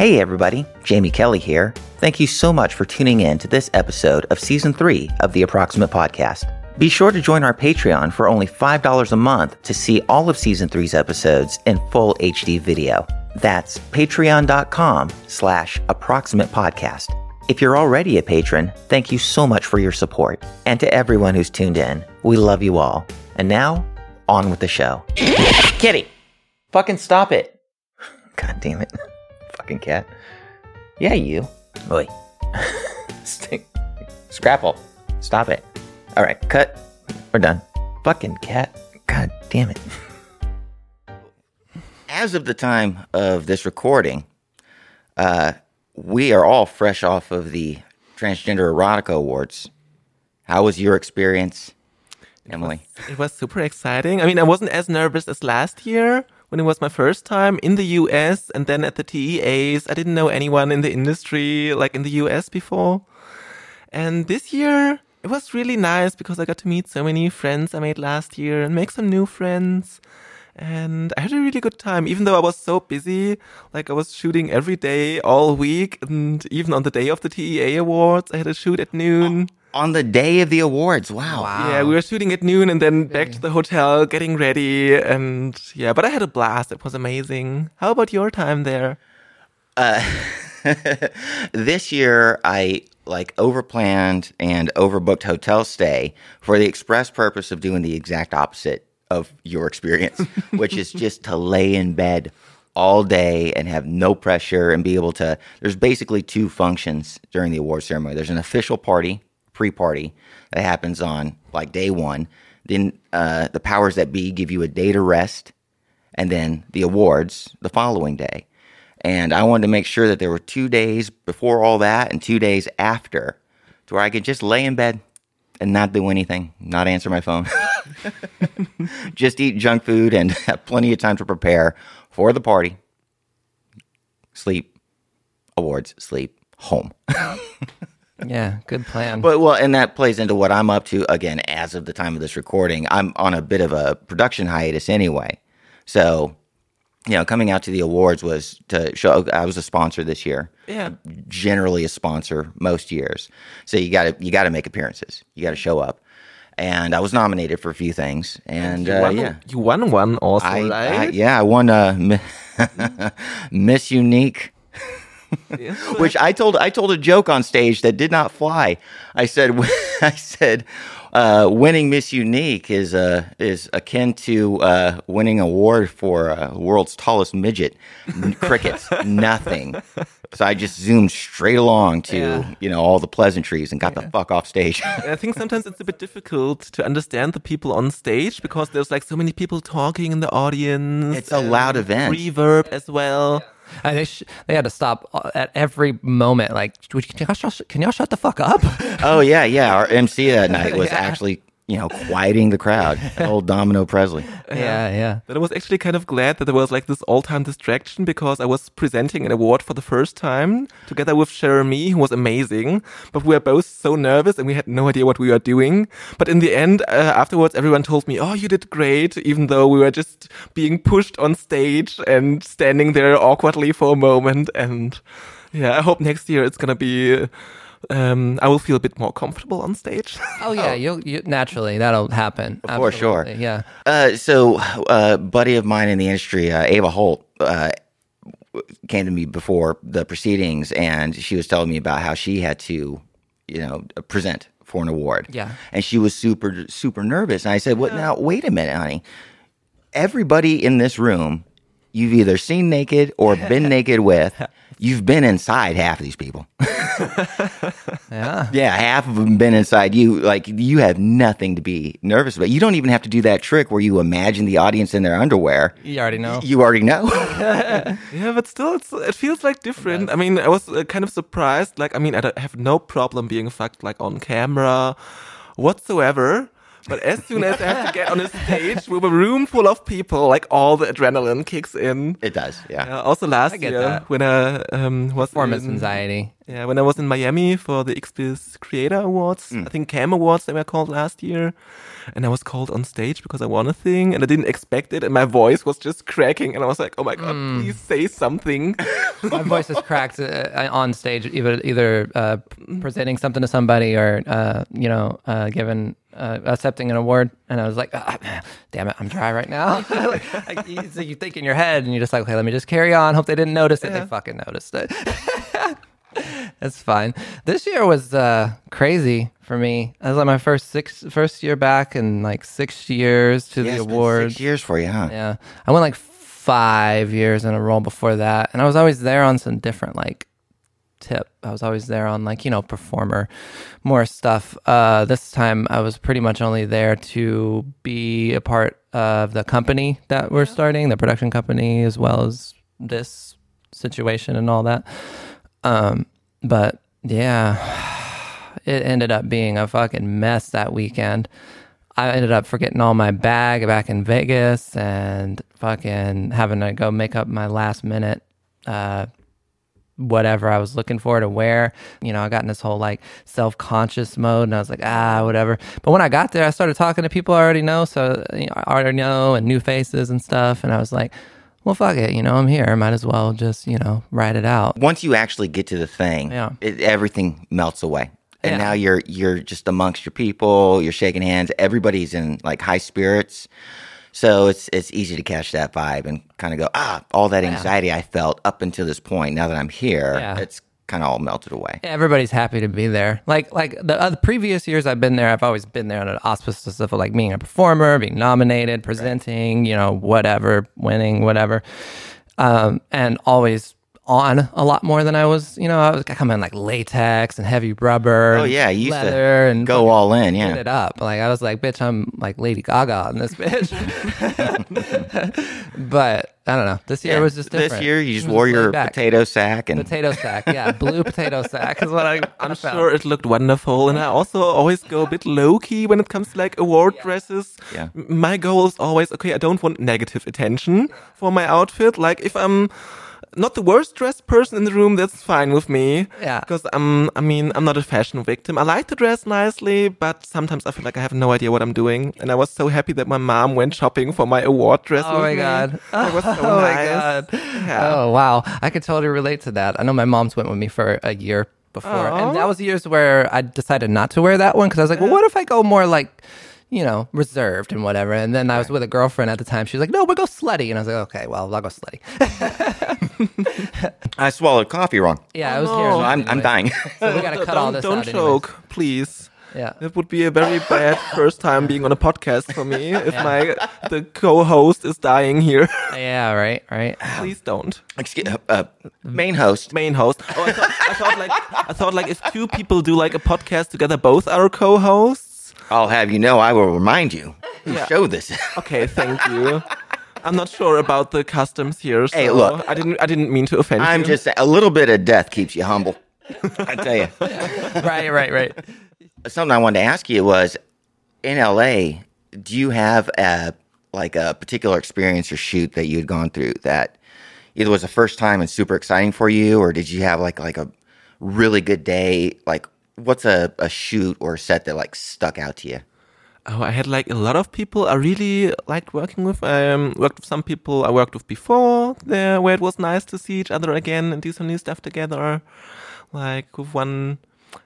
Hey everybody, Jamie Kelly here. Thank you so much for tuning in to this episode of Season 3 of the Approximate Podcast. Be sure to join our Patreon for only $5 a month to see all of Season 3's episodes in full HD video. That's patreon.com slash approximate podcast. If you're already a patron, thank you so much for your support. And to everyone who's tuned in, we love you all. And now, on with the show. Kitty! Fucking stop it! God damn it. Fucking cat. Yeah, you. Oi. Stink. Scrapple. Stop it. Alright, cut. We're done. Fucking cat. God damn it. As of the time of this recording, uh, we are all fresh off of the Transgender Erotica Awards. How was your experience, Emily? It was super exciting. I mean, I wasn't as nervous as last year when it was my first time in the US and then at the TEAs. I didn't know anyone in the industry like in the US before. And this year, it was really nice because I got to meet so many friends I made last year and make some new friends. And I had a really good time, even though I was so busy. Like I was shooting every day, all week, and even on the day of the TEA Awards, I had a shoot at noon. On the day of the awards. Wow. Yeah, we were shooting at noon and then back to the hotel, getting ready, and yeah. But I had a blast. It was amazing. How about your time there? Uh, this year I like overplanned and overbooked hotel stay for the express purpose of doing the exact opposite of your experience, which is just to lay in bed all day and have no pressure and be able to there's basically two functions during the award ceremony. There's an official party, pre-party that happens on like day 1. Then uh, the powers that be give you a day to rest and then the awards the following day. And I wanted to make sure that there were two days before all that and two days after to where I could just lay in bed and not do anything, not answer my phone, just eat junk food and have plenty of time to prepare for the party, sleep, awards, sleep, home. Yeah, good plan. But well, and that plays into what I'm up to again as of the time of this recording. I'm on a bit of a production hiatus anyway. So, you know, coming out to the awards was to show I was a sponsor this year. Yeah. Generally a sponsor most years. So you got to you got to make appearances. You got to show up. And I was nominated for a few things and You uh, won, yeah. you won one also, I, I yeah, I won a Miss Unique. Which I told I told a joke on stage that did not fly. I said I said uh, winning Miss Unique is uh, is akin to uh, winning an award for uh, world's tallest midget. Crickets, nothing. So I just zoomed straight along to Yeah. you know all the pleasantries and got the fuck off stage. I think sometimes it's a bit difficult to understand the people on stage because there's like so many people talking in the audience. It's a loud event. Reverb as well. And they, sh- they had to stop uh, at every moment. Like, can y'all, shut, can y'all shut the fuck up? oh yeah, yeah. Our MC that night was Yeah. actually you know quieting the crowd. Old Domino Presley. yeah, yeah. But I was actually kind of glad that there was like this all-time distraction because I was presenting an award for the first time together with Jeremy, who was amazing. But we were both so nervous and we had no idea what we were doing. But in the end, uh, afterwards, everyone told me, "Oh, you did great," even though we were just being pushed on stage and standing there awkwardly for a moment. And yeah, I hope next year it's gonna be. Um, I will feel a bit more comfortable on stage. Oh yeah, you'll you, naturally that'll happen For sure. Yeah. Uh, so, uh, buddy of mine in the industry, uh, Ava Holt, uh, came to me before the proceedings, and she was telling me about how she had to, you know, present for an award. Yeah. and she was super, super nervous. And I said, "What? Now, wait a minute, honey. Everybody in this room, you've either seen naked or been naked with. You've been inside half of these people. Yeah. Yeah, half of them been inside you. Like you have nothing to be nervous about. You don't even have to do that trick where you imagine the audience in their underwear. You already know. You already know. Yeah, but still, it's, it feels like different. I mean, I was uh, kind of surprised. Like, I mean, I have no problem being fucked like on camera whatsoever. But as soon as I have to get on a stage with a room full of people, like all the adrenaline kicks in. It does, yeah. Uh, also last get year that. when I um, was Performance in, anxiety. Yeah, when I was in Miami for the XBIZ Creator Awards, I think Cam Awards they were called last year, and I was called on stage because I won a thing, and I didn't expect it, and my voice was just cracking, and I was like, "Oh my god, please say something!" My voice is cracked uh, on stage, either either uh, presenting something to somebody or uh, you know uh, giving uh, accepting an award, and I was like, ah, "Damn it, I'm dry right now." like, you, so you think in your head, and you're just like, "Okay, let me just carry on. Hope they didn't notice it. They fucking noticed it." That's fine. This year was uh, crazy for me. It was like my first six first year back in like six years to Yeah, the awards. Six years for you, huh? Yeah. I went like five years in a row before that. And I was always there on some different like tip. I was always there on like, you know, performer more stuff. Uh this time I was pretty much only there to be a part of the company that we're starting, the production company, as well as this situation and all that. Um but yeah, it ended up being a fucking mess that weekend. I ended up forgetting all my bag back in Vegas and fucking having to go make up my last minute uh whatever I was looking for to wear. You know, I got in this whole like self conscious mode and I was like, ah, whatever. But when I got there, I started talking to people I already know. So, you know, I already know and new faces and stuff. And I was like, well, fuck it. You know, I'm here. Might as well just, you know, ride it out. Once you actually get to the thing, Yeah. it, everything melts away. And Yeah. now you're you're just amongst your people. You're shaking hands. Everybody's in like high spirits, so it's it's easy to catch that vibe and kind of go ah, all that anxiety I felt up until this point. Now that I'm here, Yeah. it's kind of all melted away. Everybody's happy to be there. Like like the other previous years I've been there, I've always been there under the auspices of like being a performer, being nominated, presenting, you know, whatever, winning, whatever, um, and always on a lot more than I was. You know, I was coming in like latex and heavy rubber. Oh yeah, you used leather to and go all in. Get Yeah, it up. Like I was like, bitch, I'm like Lady Gaga on this bitch. but I don't know. This year Yeah. was just different. This year you just wore your back. potato sack and potato sack. Yeah, blue potato sack is what I. I'm sure it looked wonderful, and I also always go a bit low key when it comes to like award dresses. Yeah. My goal is always okay. I don't want negative attention for my outfit. Like if I'm not the worst dressed person in the room, that's fine with me. Yeah. Because I'm, I mean, I'm not a fashion victim. I like to dress nicely, but sometimes I feel like I have no idea what I'm doing. And I was so happy that my mom went shopping for my award dress. Oh my me. god! That was so oh my god! Yeah. Oh wow! I could totally relate to that. I know my mom's went with me for a year before, and that was years where I decided not to wear that one because I was like, well, what if I go more like, you know, reserved and whatever? And then I was with a girlfriend at the time. She was like, no, we'll go slutty, and I was like, okay, well, I'll go slutty. I swallowed coffee wrong. Yeah, I was no. here. So I'm I'm dying. So we gotta Don't- cut all don't- this Don't out. anyways. choke, please. Yeah. It would be a very bad first time being on a podcast for me if my the co-host is dying here. Yeah. Right. Right. Please don't. Excuse, uh, uh, main host. Main host. Oh, I thought, I thought like I thought like if two people do like a podcast together, both are co-hosts. I'll have you know, I will remind you who Yeah. show this. Okay, thank you. I'm not sure about the customs here. So Hey, look. I didn't I didn't mean to offend you. I'm you. just a little bit of death keeps you humble. I tell you. right. Right. Right. Something I wanted to ask you was, in LA, do you have a like a particular experience or shoot that you had gone through that either was the first time and super exciting for you, or did you have like like a really good day? Like, what's a, a shoot or set that like stuck out to you? Oh, I had like a lot of people I really liked working with. I um, worked with some people I worked with before there, where it was nice to see each other again and do some new stuff together. Like with one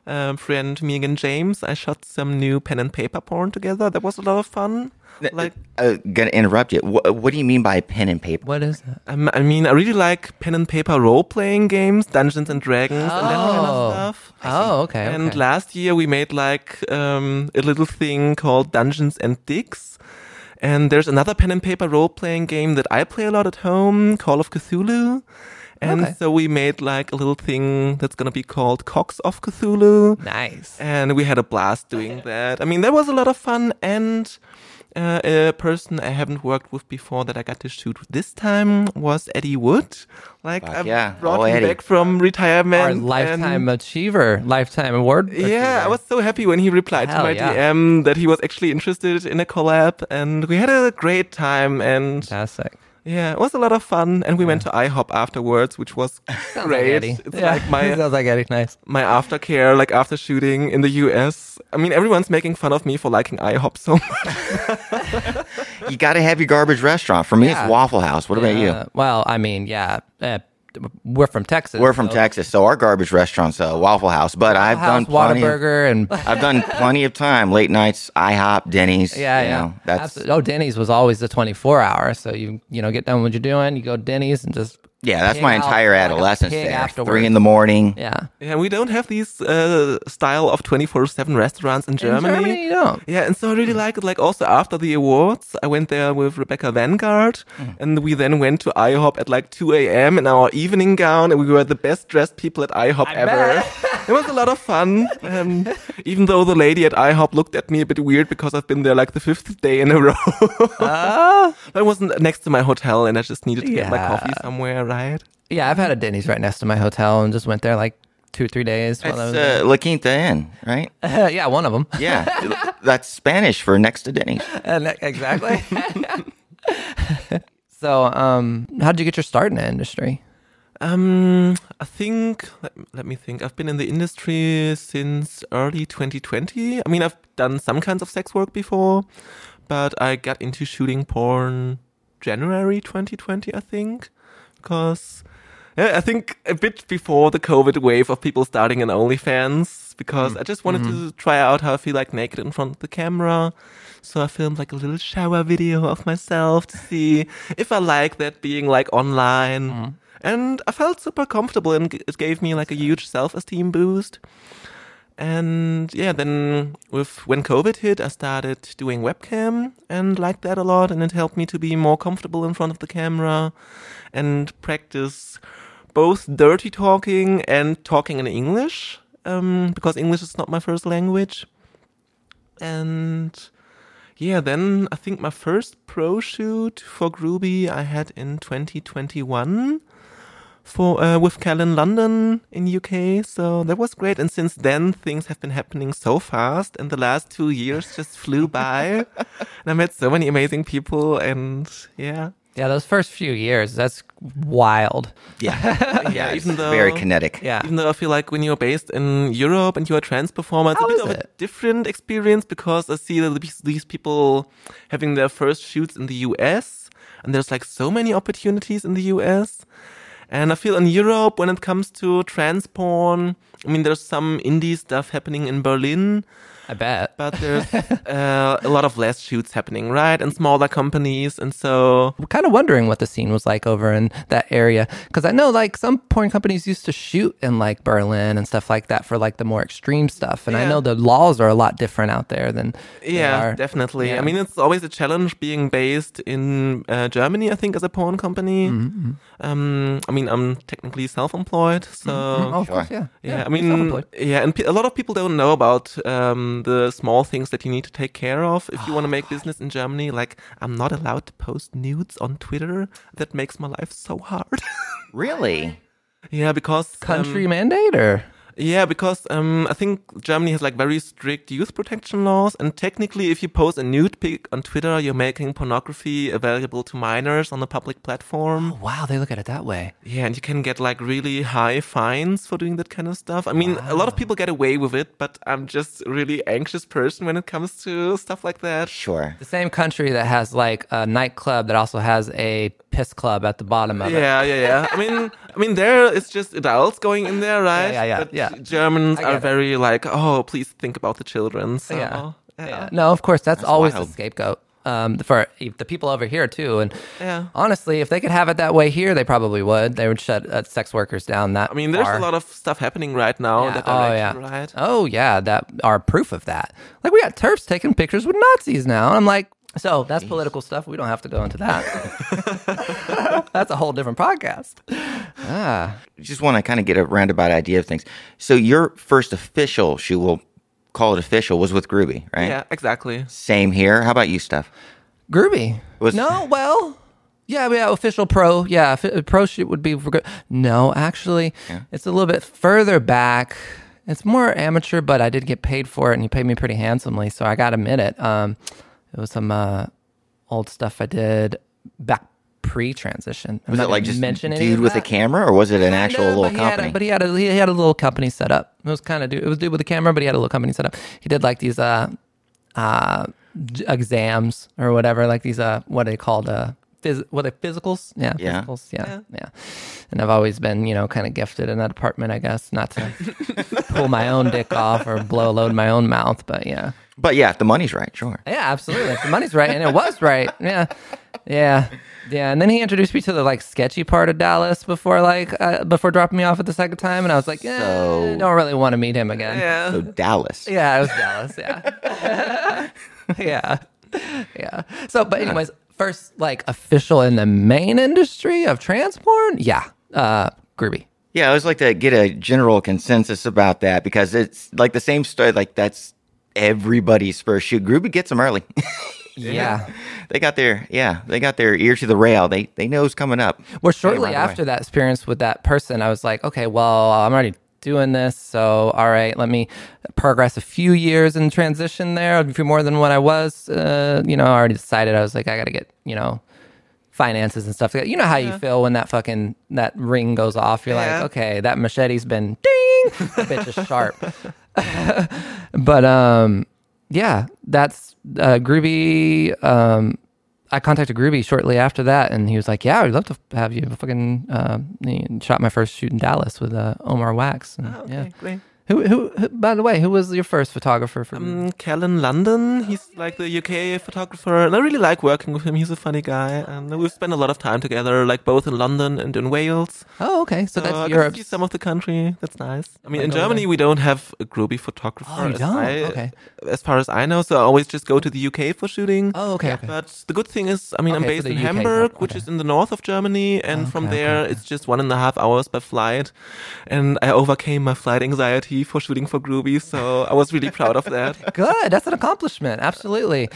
um, friend, Megan James, I shot some new pen and paper porn together. That was a lot of fun. Like, uh, gonna interrupt you. What, what do you mean by pen and paper? What is that? um, I mean, I really like pen and paper role playing games, Dungeons and Dragons, and that kind Oh. of stuff. Oh, okay. And okay. last year we made like um, a little thing called Dungeons and Dicks. And there's another pen and paper role playing game that I play a lot at home, Call of Cthulhu. And Okay. so we made like a little thing that's gonna be called Cox of Cthulhu. nice. And we had a blast doing that. I mean, that was a lot of fun. And Uh, a person I haven't worked with before that I got to shoot with this time was Eddie Wood. Like Fuck I yeah. brought Oh, him Eddie. back from retirement. Our and- lifetime achiever, lifetime award. Yeah, I was so happy when he replied Hell to my yeah. DM that he was actually interested in a collab, and we had a great time. And fantastic. Yeah, it was a lot of fun. And we went to IHOP afterwards, which was Sounds great. Eddie. It's yeah. like my sounds like Eddie. Nice. my aftercare, like after shooting in the US. I mean, everyone's making fun of me for liking IHOP so much. You got to have your garbage restaurant. For me, Yeah. it's Waffle House. What about you? Well, I mean, yeah, uh, we're from Texas. We're from so Texas, so our garbage restaurant's a Waffle House. But I've House, done plenty. Of, Whataburger, and I've done plenty of time. Late nights, IHOP, Denny's. yeah, you yeah. know, that's Absolutely. Oh, Denny's was always the 24 hour. So you you know get done what you're doing, you go to Denny's and just yeah. That's my entire like a adolescence pig there. afterwards. Three in the morning. yeah. yeah, we don't have these uh, style of 24/7 restaurants in Germany. In Germany, you don't. Yeah, and so I really like it. Like also after the awards, I went there with Rebecca Vanguard, Mm. and we then went to IHOP at like 2 a.m. in our evening gown, and we were the best dressed people at IHOP ever. it was a lot of fun. Um, even though the lady at IHOP looked at me a bit weird because I've been there like the fifth day in a row. Ah. I wasn't next to my hotel, and I just needed to get my coffee somewhere, right? Yeah, I've had a Denny's right next to my hotel and just went there like two, or three days. That's while I was uh, La Quinta Inn, right? there. yeah, one of them. Yeah, that's Spanish for next to Denny's. And that- exactly. so, um, how did you get your start in the industry? Um, I think let, let me think. I've been in the industry since early 2020. I mean, I've done some kinds of sex work before, but I got into shooting porn January 2020, I think, because yeah, I think a bit before the COVID wave of people starting an OnlyFans, because mm. I just wanted to mm-hmm. try out how I feel like naked in front of the camera. So I filmed like a little shower video of myself to see if I like that being like online. Mm. And I felt super comfortable and it gave me like a huge self-esteem boost. And yeah, then with when COVID hit, I started doing webcam and liked that a lot, and it helped me to be more comfortable in front of the camera and practice both dirty talking and talking in English, um, because English is not my first language. And yeah, then I think my first pro shoot for Grooby I had in 2021 for uh, with Callan London in UK. So that was great. And since then, things have been happening so fast, and the last two years just flew by. and I met so many amazing people, and yeah, Yeah, those first few years, that's wild. Yeah, yeah. Even though very kinetic. Yeah. Even though I feel like when you're based in Europe and you're a trans performer, it's How a bit is of a different experience because I see that these, these people having their first shoots in the US, and there's like so many opportunities in the US. And I feel in Europe, when it comes to trans porn, I mean, there's some indie stuff happening in Berlin, I bet. but there's uh, a lot of less shoots happening, right? And smaller companies. And so I'm kind of wondering what the scene was like over in that area because I know like some porn companies used to shoot in like Berlin and stuff like that for like the more extreme stuff, and I know the laws are a lot different out there than Yeah, are. definitely. Yeah. I mean, it's always a challenge being based in uh, Germany. I think as a porn company. Mm-hmm, Um, I mean, I'm technically self-employed, so Oh, of Sure. course, yeah. yeah. I mean, yeah, and pe- a lot of people don't know about um, the small things that you need to take care of if you want to make business in Germany. Like, I'm not allowed to post nudes on Twitter. That makes my life so hard. Really? yeah, because um, country mandate or Yeah, because um, I think Germany has like very strict youth protection laws, and technically, if you post a nude pic on Twitter, you're making pornography available to minors on a public platform. wow, they look at it that way. Yeah, and you can get like really high fines for doing that kind of stuff. I mean, a lot of people get away with it, but I'm just a really anxious person when it comes to stuff like that. Sure. The same country that has like a nightclub that also has a piss club at the bottom of it. Yeah, yeah, yeah. I mean, I mean, there it's just adults going in there, right? yeah, yeah, But yeah. Germans I get are it. very like, oh, please think about the children. So, Yeah. yeah. Yeah. No, of course, that's, always wild. the scapegoat um, for the people over here too. And Yeah. honestly, if they could have it that way here, they probably would. They would shut uh, sex workers down that. I mean, there's far. a lot of stuff happening right now. Yeah. in That Oh yeah. right? Oh yeah. That are proof of that. Like we got TERFs taking pictures with Nazis now. I'm like, so that's political stuff. We don't have to go into that. that's a whole different podcast. Ah. Just want to kind of get a roundabout idea of things. So your first official shoot, well, call it official was with Grooby, right? Yeah, exactly. Same here. How about you, Steph? Grooby. Was- no, well, yeah, yeah, official pro. Yeah, fi- pro shoot would be for good. No, actually, it's a little bit further back. It's more amateur, but I did get paid for it, and he paid me pretty handsomely, so I got to admit it. Um, it was some uh, old stuff I did back pre-transition. I'm Was it like just mention dude of with a camera, or was it an actual No, little but he had company? a, but he had a he had a little company set up. It was kind of dude. It was dude with a camera, but he had a little company set up. He did like these uh uh exams or whatever, like these uh what they called uh phys- what are they physicals? Yeah, Yeah. physicals. Yeah, yeah. And I've always been you know kind of gifted in that department, I guess, not to pull my own dick off or blow a load in my own mouth, but yeah. But yeah, if the money's right, sure. Yeah, absolutely. If the money's right, and it was right. Yeah, yeah, yeah. And then he introduced me to the like sketchy part of Dallas before like uh, before dropping me off at the second time, and I was like, yeah, So- don't really want to meet him again. Yeah. So Dallas. yeah, it was Dallas. Yeah, yeah, yeah. So, but anyways, first like official in the main industry of trans porn. Yeah, uh, Grooby. Yeah, I always like to get a general consensus about that because it's like the same story. Like that's everybody's first shoot. Grooby gets them early. Yeah. they got their yeah, they got their ear to the rail. They they know it's coming up. Well, shortly right away. after that experience with that person, I was like, okay, well, I'm already doing this. So, all right, let me progress a few years in transition there, a few more than what I was. Uh, you know, I already decided I was like, I got to get, you know, finances and stuff. You know how you feel when that fucking, that ring goes off. You're Yeah. like, okay, that machete's been ding. That bitch is sharp. but, um, yeah, that's uh, Grooby. Um, I contacted Grooby shortly after that, and he was like, "Yeah, I'd love to have you." Fucking uh, shot my first shoot in Dallas with uh, Omar Wax. And, Oh, okay, Yeah. Who, who, who? By the way, who was your first photographer for? Um, Callan London, he's like the UK photographer, and I really like working with him. He's a funny guy, and we've spent a lot of time together, like both in London and in Wales. oh, okay. So So I that's Europe. see some of the country. That's nice. I mean, Might in Germany there. we don't have a Grooby photographer. Oh, as don't? I- Okay. As far as I know, so I always just go to the UK for shooting. Oh, okay, okay. But the good thing is, I mean, I'm Okay, so based in UK Hamburg, part, which is in the north of Germany, and from there okay, it's just one and a half hours by flight. And I overcame my flight anxiety for shooting for Grooby, so I was really proud of that. Good. That's an accomplishment. Absolutely.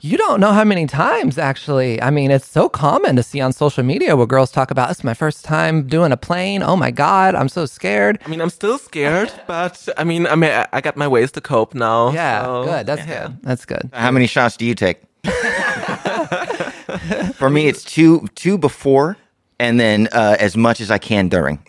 You don't know how many times, actually. I mean, it's so common to see on social media where girls talk about, it's my first time doing a plane. Oh my God, I'm so scared. I mean, I'm still scared, but I mean, I mean, I- I got my ways to cope now. Yeah, so- good. That's yeah. good. That's good. How many shots do you take? For me, it's two two before, and then uh, as much as I can during.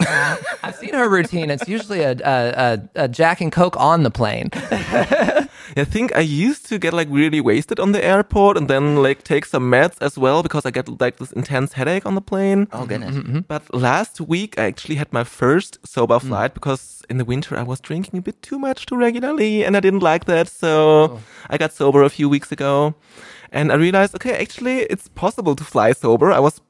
I've seen her routine. It's usually a, a, a, a Jack and Coke on the plane. I think I used to get like really wasted on the airport and then like take some meds as well because I get like this intense headache on the plane. oh goodness! Mm-hmm, mm-hmm. But last week I actually had my first sober mm. flight because in the winter I was drinking a bit too much too regularly and I didn't like that. So oh. I got sober a few weeks ago and I realized, okay, actually it's possible to fly sober. I was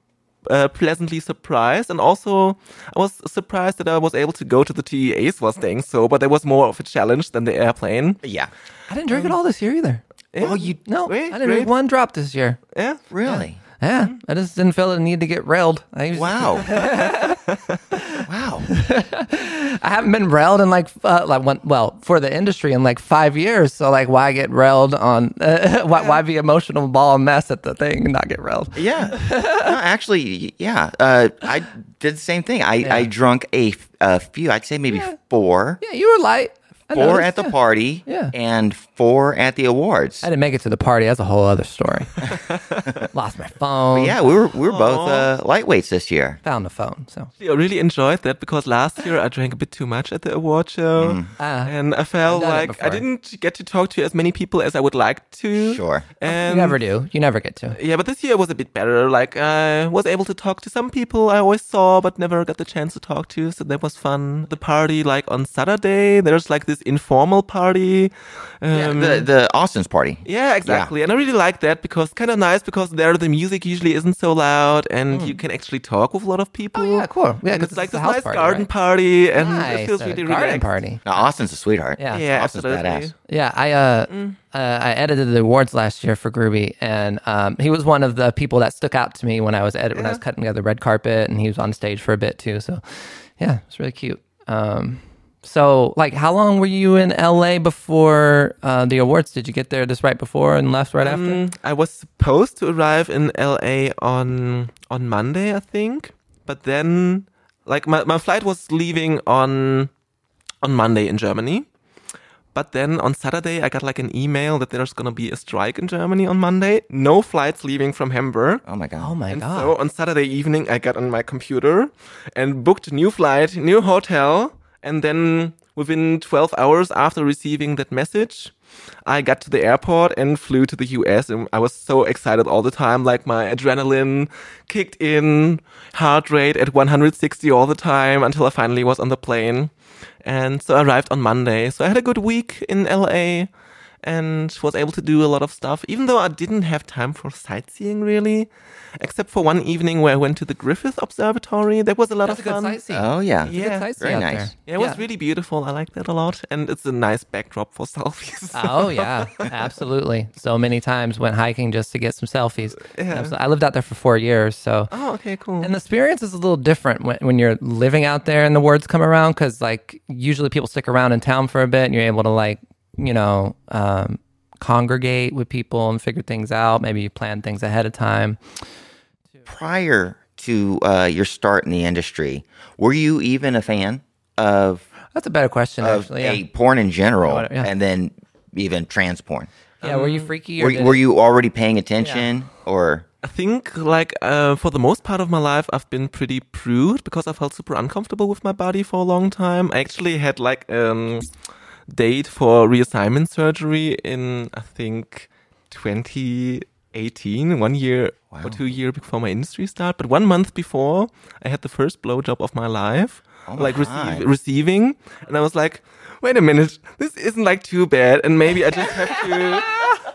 uh, pleasantly surprised and also I was surprised that I was able to go to the TEAs while staying sober. There was more of a challenge than the airplane. Yeah. I didn't drink it all this year either. Oh, you No, Great, I didn't drink one drop this year. Yeah. really? Yeah, I just didn't feel the need to get railed. I used, Wow. wow. I haven't been railed in like uh, like one, well for the industry in like five years. So like, why get railed on? Uh, why why be emotional ball mess at the thing and not get railed? Yeah. No, actually, yeah. Uh, I did the same thing. I, I drunk a few. I'd say maybe four. Yeah, you were light. I Four at the yeah. party. Yeah. And four at the awards. I didn't make it to the party. That's a whole other story. Lost my phone. yeah, we were we were both uh, lightweights this year. found the phone. So I really enjoyed that because last year I drank a bit too much at the award show, Ah. and I felt I've done it like I didn't get to talk to as many people as I would like to. Sure. And you never do. You never get to. Yeah, but this year was a bit better. Like I was able to talk to some people I always saw but never got the chance to talk to, so that was fun. The party like on Saturday, there's like this informal party. Yeah, Um, the the Austin's party. yeah, exactly. And I really like that because kind of nice because there the music usually isn't so loud and you can actually talk with a lot of people. Oh, yeah, cool. Yeah, and 'cause it's like it's a this house nice party, garden right? party and Nice. it feels a really garden relaxed. party. Now, Austin's a sweetheart. Yeah. Yeah, Austin's absolutely. badass. Yeah, I uh, uh, I edited the awards last year for Grooby, and um, he was one of the people that stuck out to me when I was edit when I was cutting together the red carpet, and he was on stage for a bit too. So, yeah, it's really cute. Um, So, like, how long were you in LA before uh, the awards? Did you get there just right before and left right after? Mm, I was supposed to arrive in LA on on Monday, I think, but then like my, my flight was leaving on on Monday in Germany. But then on Saturday, I got like an email that there's gonna be a strike in Germany on Monday. No flights leaving from Hamburg. Oh my god. Oh my And god! so on Saturday evening, I got on my computer and booked a new flight, new hotel, and then within 12 hours after receiving that message, I got to the airport and flew to the US. And I was so excited all the time, like my adrenaline kicked in, heart rate at 160 all the time until I finally was on the plane. And so I arrived on Monday. So I had a good week in LA and was able to do a lot of stuff, even though I didn't have time for sightseeing really, except for one evening where I went to the Griffith Observatory. That was a lot That's a of good fun. sightseeing. Oh yeah. Good Yeah, sightseeing very out nice. there. Yeah, it was really beautiful. I like that a lot, and it's a nice backdrop for selfies. Oh yeah, absolutely. So many times went hiking just to get some selfies. Yeah. I lived out there for four years, so oh, okay, cool. and the experience is a little different when, when you're living out there and the words come around because like usually people stick around in town for a bit and you're able to like you know um, congregate with people and figure things out. Maybe you plan things ahead of time. Prior to uh, your start in the industry, were you even a fan of That's a better question, of actually. Yeah. a porn in general, What- yeah. and then even trans porn? yeah, were you freaky? Or Were, did were you already paying attention, or I think like uh, for the most part of my life, I've been pretty prude because I felt super uncomfortable with my body for a long time. I actually had like um date for reassignment surgery in I think 2018, one year or two year before my industry start. But one month before, I had the first blowjob of my life, oh, like my. receive, receiving, and I was like, wait a minute, this isn't like too bad, and maybe I just have to.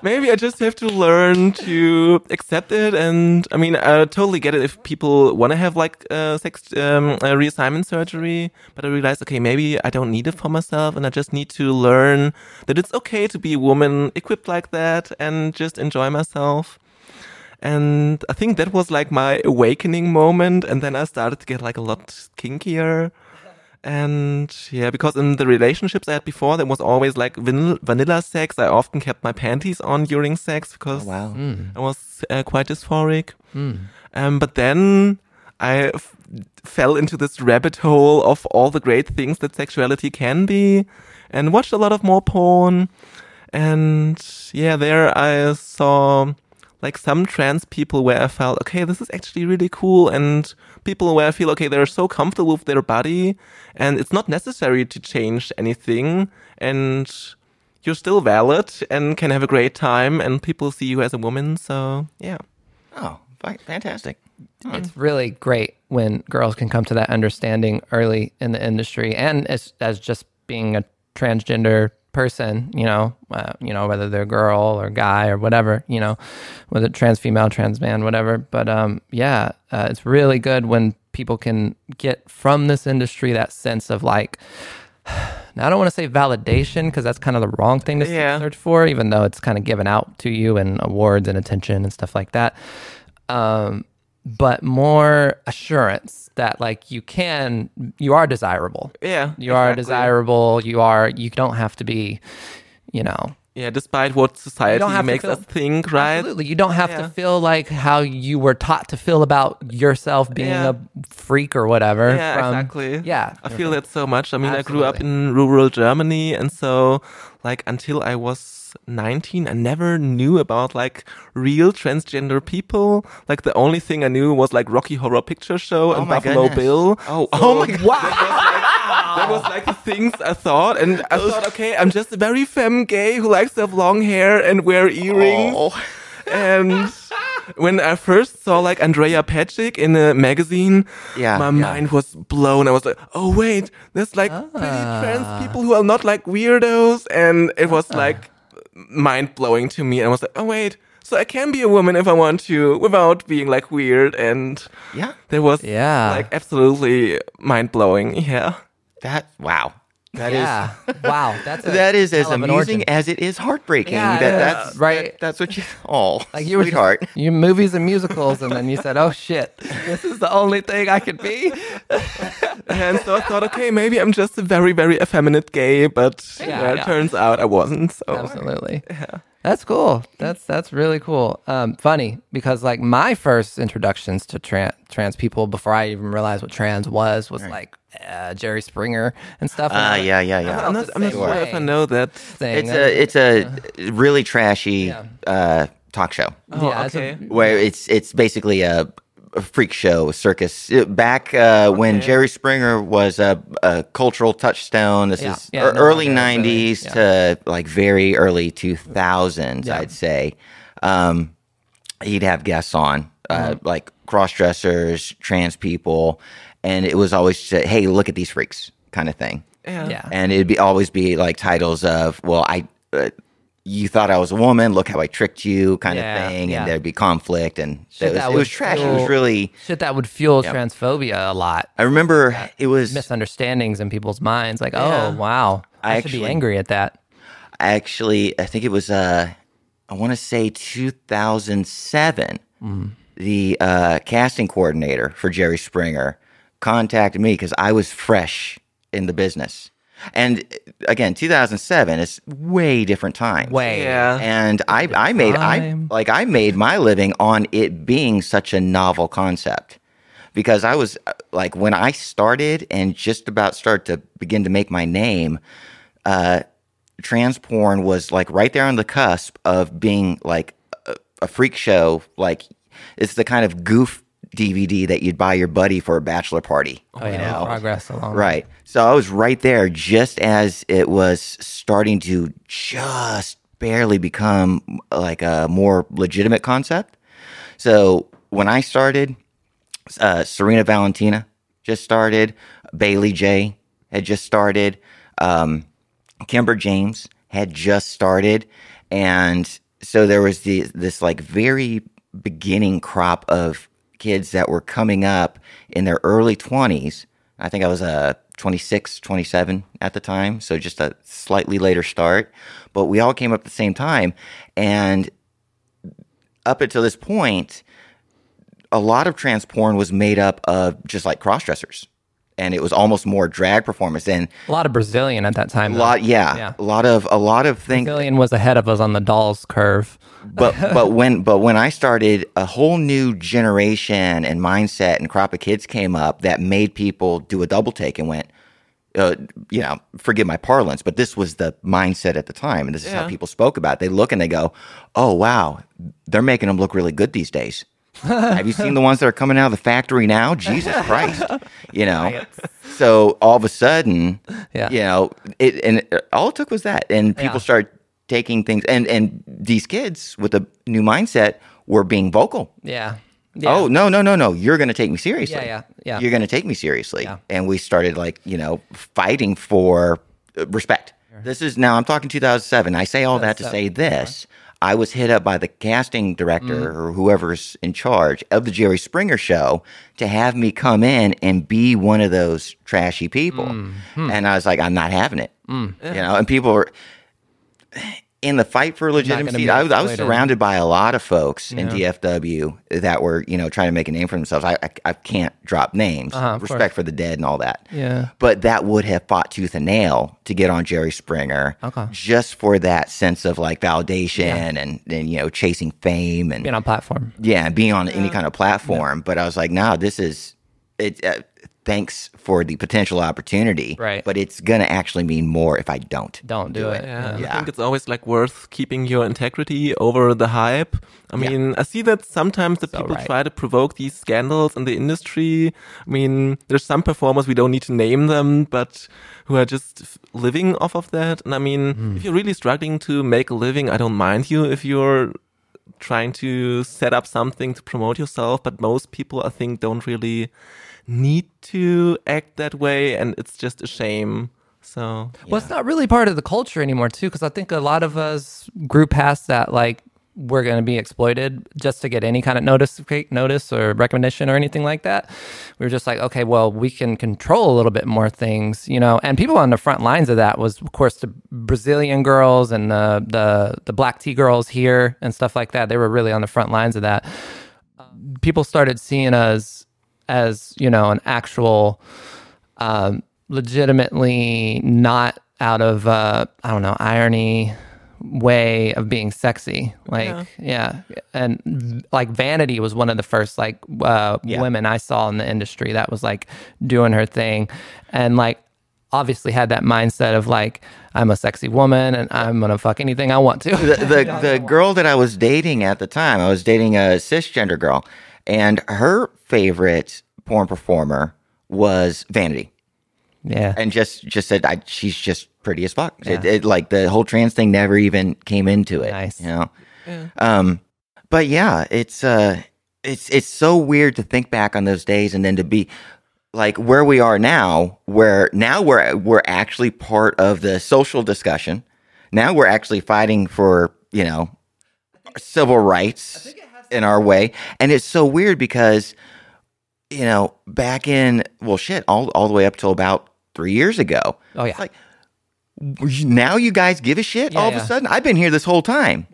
Maybe I just have to learn to accept it, and I mean, I totally get it if people want to have like uh, sex um, uh, reassignment surgery. But I realized, okay, maybe I don't need it for myself, and I just need to learn that it's okay to be a woman equipped like that and just enjoy myself. And I think that was like my awakening moment, and then I started to get like a lot kinkier. And yeah, because in the relationships I had before, there was always like vanilla, vanilla sex. I often kept my panties on during sex because Oh, wow. I was uh, quite dysphoric. Um, but then I f- fell into this rabbit hole of all the great things that sexuality can be and watched a lot of more porn. And yeah, there I saw like some trans people where I felt, okay, this is actually really cool. And people where I feel, okay, they're so comfortable with their body and it's not necessary to change anything. And you're still valid and can have a great time and people see you as a woman. So yeah. oh, fi- fantastic. It's really great when girls can come to that understanding early in the industry, and as as just being a transgender person, you know, uh, you know whether they're girl or guy or whatever, you know, whether trans female, trans man, whatever. But um, yeah, uh, it's really good when people can get from this industry that sense of like. Now, I don't want to say validation because that's kind of the wrong thing to Yeah. search for, even though it's kind of given out to you in awards and attention and stuff like that. Um, but more assurance that like you can, you are desirable. Yeah. You are exactly. desirable. You are. You don't have to be, you know. Yeah, despite what society makes feel- us think, right? Absolutely. You don't have Yeah. to feel like how you were taught to feel about yourself being Yeah. a freak or whatever. Yeah, from- exactly. Yeah. I feel that so much. I mean, I grew up in rural Germany, and so like until I was 19, I never knew about like real transgender people. Like the only thing I knew was like Rocky Horror Picture Show oh and my Buffalo goodness. Bill. Oh, oh, oh my god! That was like the things I thought, and I thought, okay, I'm just a very femme gay who likes to have long hair and wear earrings. Oh. And when I first saw like Andrea Patrick in a magazine, Yeah, my yeah. mind was blown. I was like, oh wait, there's like pretty trans ah. people who are not like weirdos, and it was ah. like mind blowing to me. And I was like, oh wait, so I can be a woman if I want to without being like weird. And Yeah. there was Yeah. like absolutely mind blowing. Yeah. That wow. That is yeah. wow. That's that is as amusing as it is heartbreaking. Yeah, that, that's is. Right. that- that's what you. Oh, Like you were sweetheart. you movies and musicals, and then you said, "Oh shit, this is the only thing I could be." and so I thought, okay, maybe I'm just a very, very effeminate gay, but Yeah, yeah, it yeah. turns out I wasn't. So Absolutely. That's cool. That's that's really cool. Um, funny because like my first introductions to trans trans people before I even realized what trans was was like uh, Jerry Springer and stuff. and Ah, I- yeah, yeah, yeah. I'm not, I'm not sure if I know that. thing. It's a it's a really trashy Yeah. uh, talk show Oh, Yeah, it's a- okay. where it's it's basically a, a freak show circus. Uh, Back uh, when Jerry Springer was a, a cultural touchstone. This Yeah. is Yeah, ear- no early longer really, '90s to like very early 2000s, Yeah. I'd say. Um, he'd have guests on, uh, Mm-hmm. like cross dressers, trans people, and it was always just, hey, look at these freaks kind of thing. Yeah. yeah. And it'd be always be like titles of, well, I, uh, you thought I was a woman, look how I tricked you, kind Yeah, of thing, yeah. and there'd be conflict, and Shit it was, that it was trash. It was really. Shit that would fuel transphobia a lot. I remember it was Misunderstandings in people's minds, like, Yeah. oh wow, I, I should be actually- angry at that. I actually, I think it was, uh, I want to say 2007. The uh, casting coordinator for Jerry Springer contacted me because I was fresh in the business. And again, 2007 is way different time. Way. Yeah. and I, I made I like I made my living on it being such a novel concept because I was uh, like when I started and just about start to begin to make my name, uh, trans porn was like right there on the cusp of being like a, a freak show. Like it's the kind of goof DVD that you'd buy your buddy for a bachelor party. Oh yeah, know? progress along. Right. So I was right there just as it was starting to just barely become like a more legitimate concept. So when I started, uh, Sarina Valentina just started, Bailey Jay had just started, um, Kimber James had just started, and so there was the this like very beginning crop of kids that were coming up in their early 20s. I think I was uh, 26, 27 at the time, so just a slightly later start. But we all came up at the same time, and up until this point, a lot of trans porn was made up of just like cross dressers, and it was almost more drag performance and A lot of Brazilian at that time. a though. lot. Yeah, Yeah. a lot of a lot of things. Brazilian was ahead of us on the dolls curve. but but when but when I started, a whole new generation and mindset and crop of kids came up that made people do a double take and went, uh, you know, forgive my parlance, but this was the mindset at the time, and this is how people spoke about. it. They look and they go, "Oh wow, they're making them look really good these days." Have you seen the ones that are coming out of the factory now? Jesus Christ, you know. So all of a sudden, Yeah. you know, it and it- all it took was that, and people Yeah. start taking things, and and these kids with a new mindset were being vocal. Yeah. Oh, yeah. Oh no no no no! You're going to take me seriously. Yeah, yeah, yeah. You're going to take me seriously. Yeah. And we started like you know fighting for respect. This is now I'm talking 2007. I say all that to say this. I was hit up by the casting director Mm. or whoever's in charge of the Jerry Springer show to have me come in and be one of those trashy people. Mm. Hmm. And I was like, I'm not having it. You know, and people were in the fight for legitimacy. I was, I was surrounded by a lot of folks in DFW that were, you know, trying to make a name for themselves. I, I, I can't drop names, Uh-huh, respect for the dead and all that. Yeah. But that would have fought tooth and nail to get on Jerry Springer Okay. just for that sense of like validation and, and, you know, chasing fame and, Being on platform. yeah, and being on any kind of platform. But I was like, no, this is it. Uh, thanks for the potential opportunity, Right. But it's gonna actually mean more if I don't. Don't do, it. Yeah, Yeah. I think it's always like worth keeping your integrity over the hype. I Yeah. mean, I see that sometimes the people right. try to provoke these scandals in the industry. I mean, there's some performers we don't need to name them, but who are just f- living off of that. And I mean, Hmm. if you're really struggling to make a living, I don't mind you if you're trying to set up something to promote yourself, but most people I think don't really need to act that way and it's just a shame. So Well, it's not really part of the culture anymore, too, because I think a lot of us grew past that, like, we're going to be exploited just to get any kind of notice, notice or recognition or anything like that. We were just like, okay, well, we can control a little bit more things, you know. And people on the front lines of that was, of course, the Brazilian girls and the the the black tea girls here and stuff like that. They were really on the front lines of that. People started seeing us as you know an actual, um, legitimately not out of uh, I don't know irony way of being sexy. Like, yeah. And like Vanity was one of the first like uh, Yeah. women I saw in the industry that was like doing her thing. And like, obviously had that mindset of like, I'm a sexy woman and I'm going to fuck anything I want to. the the, the girl that I was dating at the time, I was dating a cisgender girl, and her favorite porn performer was Vanity, yeah. and just just said I, she's just pretty as fuck. It, it, like the whole trans thing never even came into it. Nice. you know. Um, but yeah, it's uh, it's it's so weird to think back on those days and then to be like where we are now, where now we're we're actually part of the social discussion. Now we're actually fighting for you know civil rights in our way, and it's so weird because you know back in well shit all all the way up till about three years ago. Oh, yeah. It's like now you guys give a shit Yeah, all of a sudden. I've been here this whole time.